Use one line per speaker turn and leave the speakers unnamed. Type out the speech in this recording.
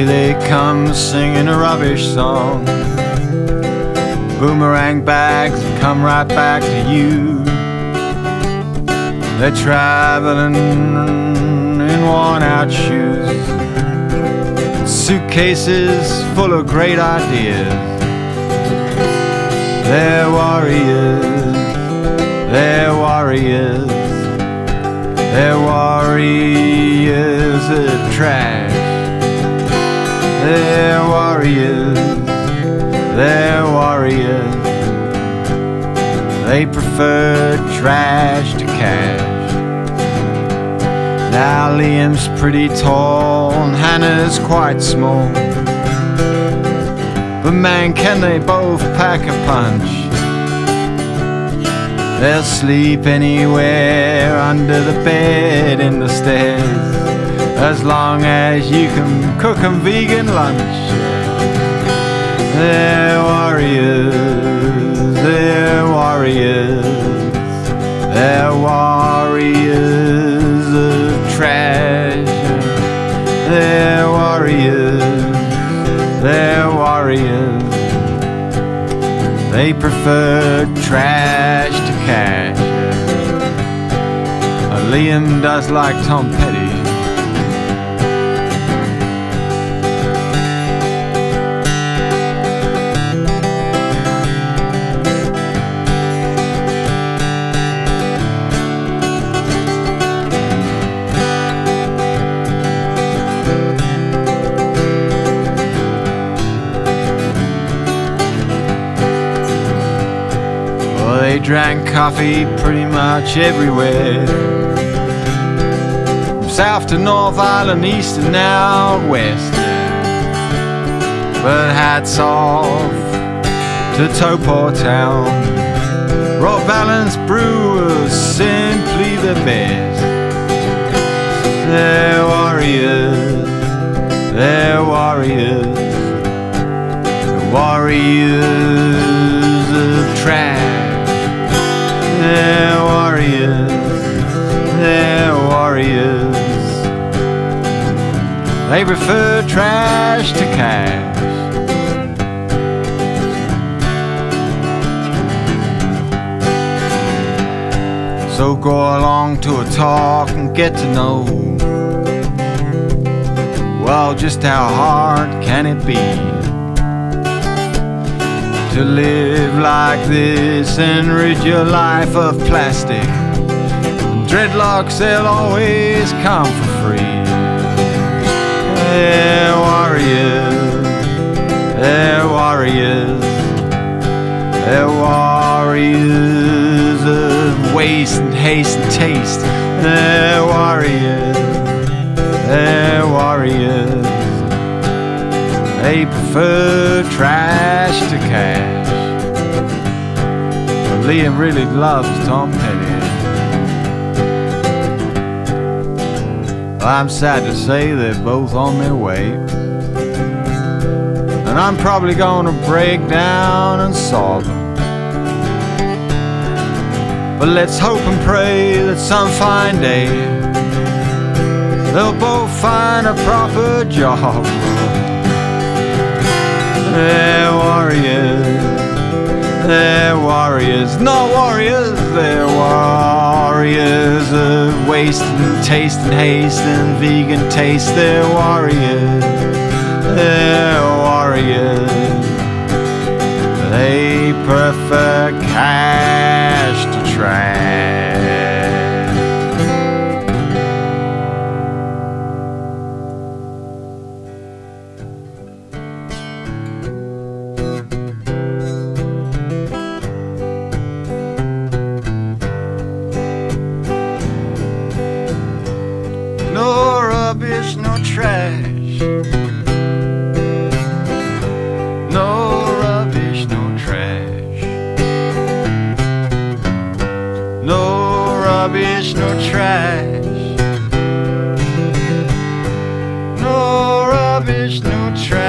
Here they come singing a rubbish song. Boomerang bags come right back to you. They're traveling in worn out shoes. Suitcases full of great ideas. They're warriors. They're warriors. They're warriors of trash. They're warriors. They're warriors. They prefer trash to cash. Now Liam's pretty tall and Hannah's quite small. But man, can they both pack a punch? They'll sleep anywhere under the bed in the stairs as long as you can cook 'em vegan lunch. They're warriors, they're warriors, they're warriors of trash. They're warriors, they're warriors. They prefer trash to cash. Liam does like Tom Petty. Drank coffee pretty much everywhere. From south to North Island, east and now west. But hats off to Topor Town. Rob Allen's brew was simply the best. They're warriors, they're warriors, they're warriors They prefer trash to cash. So go along to a talk and get to know. Well, just how hard can it be to live like this and rid your life of plastic? Dreadlocks, they'll always come for free. They're warriors, they're warriors, they're warriors of waste and haste and taste. They're warriors, they're warriors. They prefer trash to cash. But Liam really loves Tom Petty. I'm sad to say they're both on their way. And I'm probably gonna break down and sob. But let's hope and pray that some fine day they'll both find a proper job. They're warriors, they're warriors, not warriors, they're waste and taste and haste and vegan taste. They're warriors, they're warriors. They prefer cash to trash. trash. No rubbish, no trash. No rubbish, no trash. No rubbish, no trash.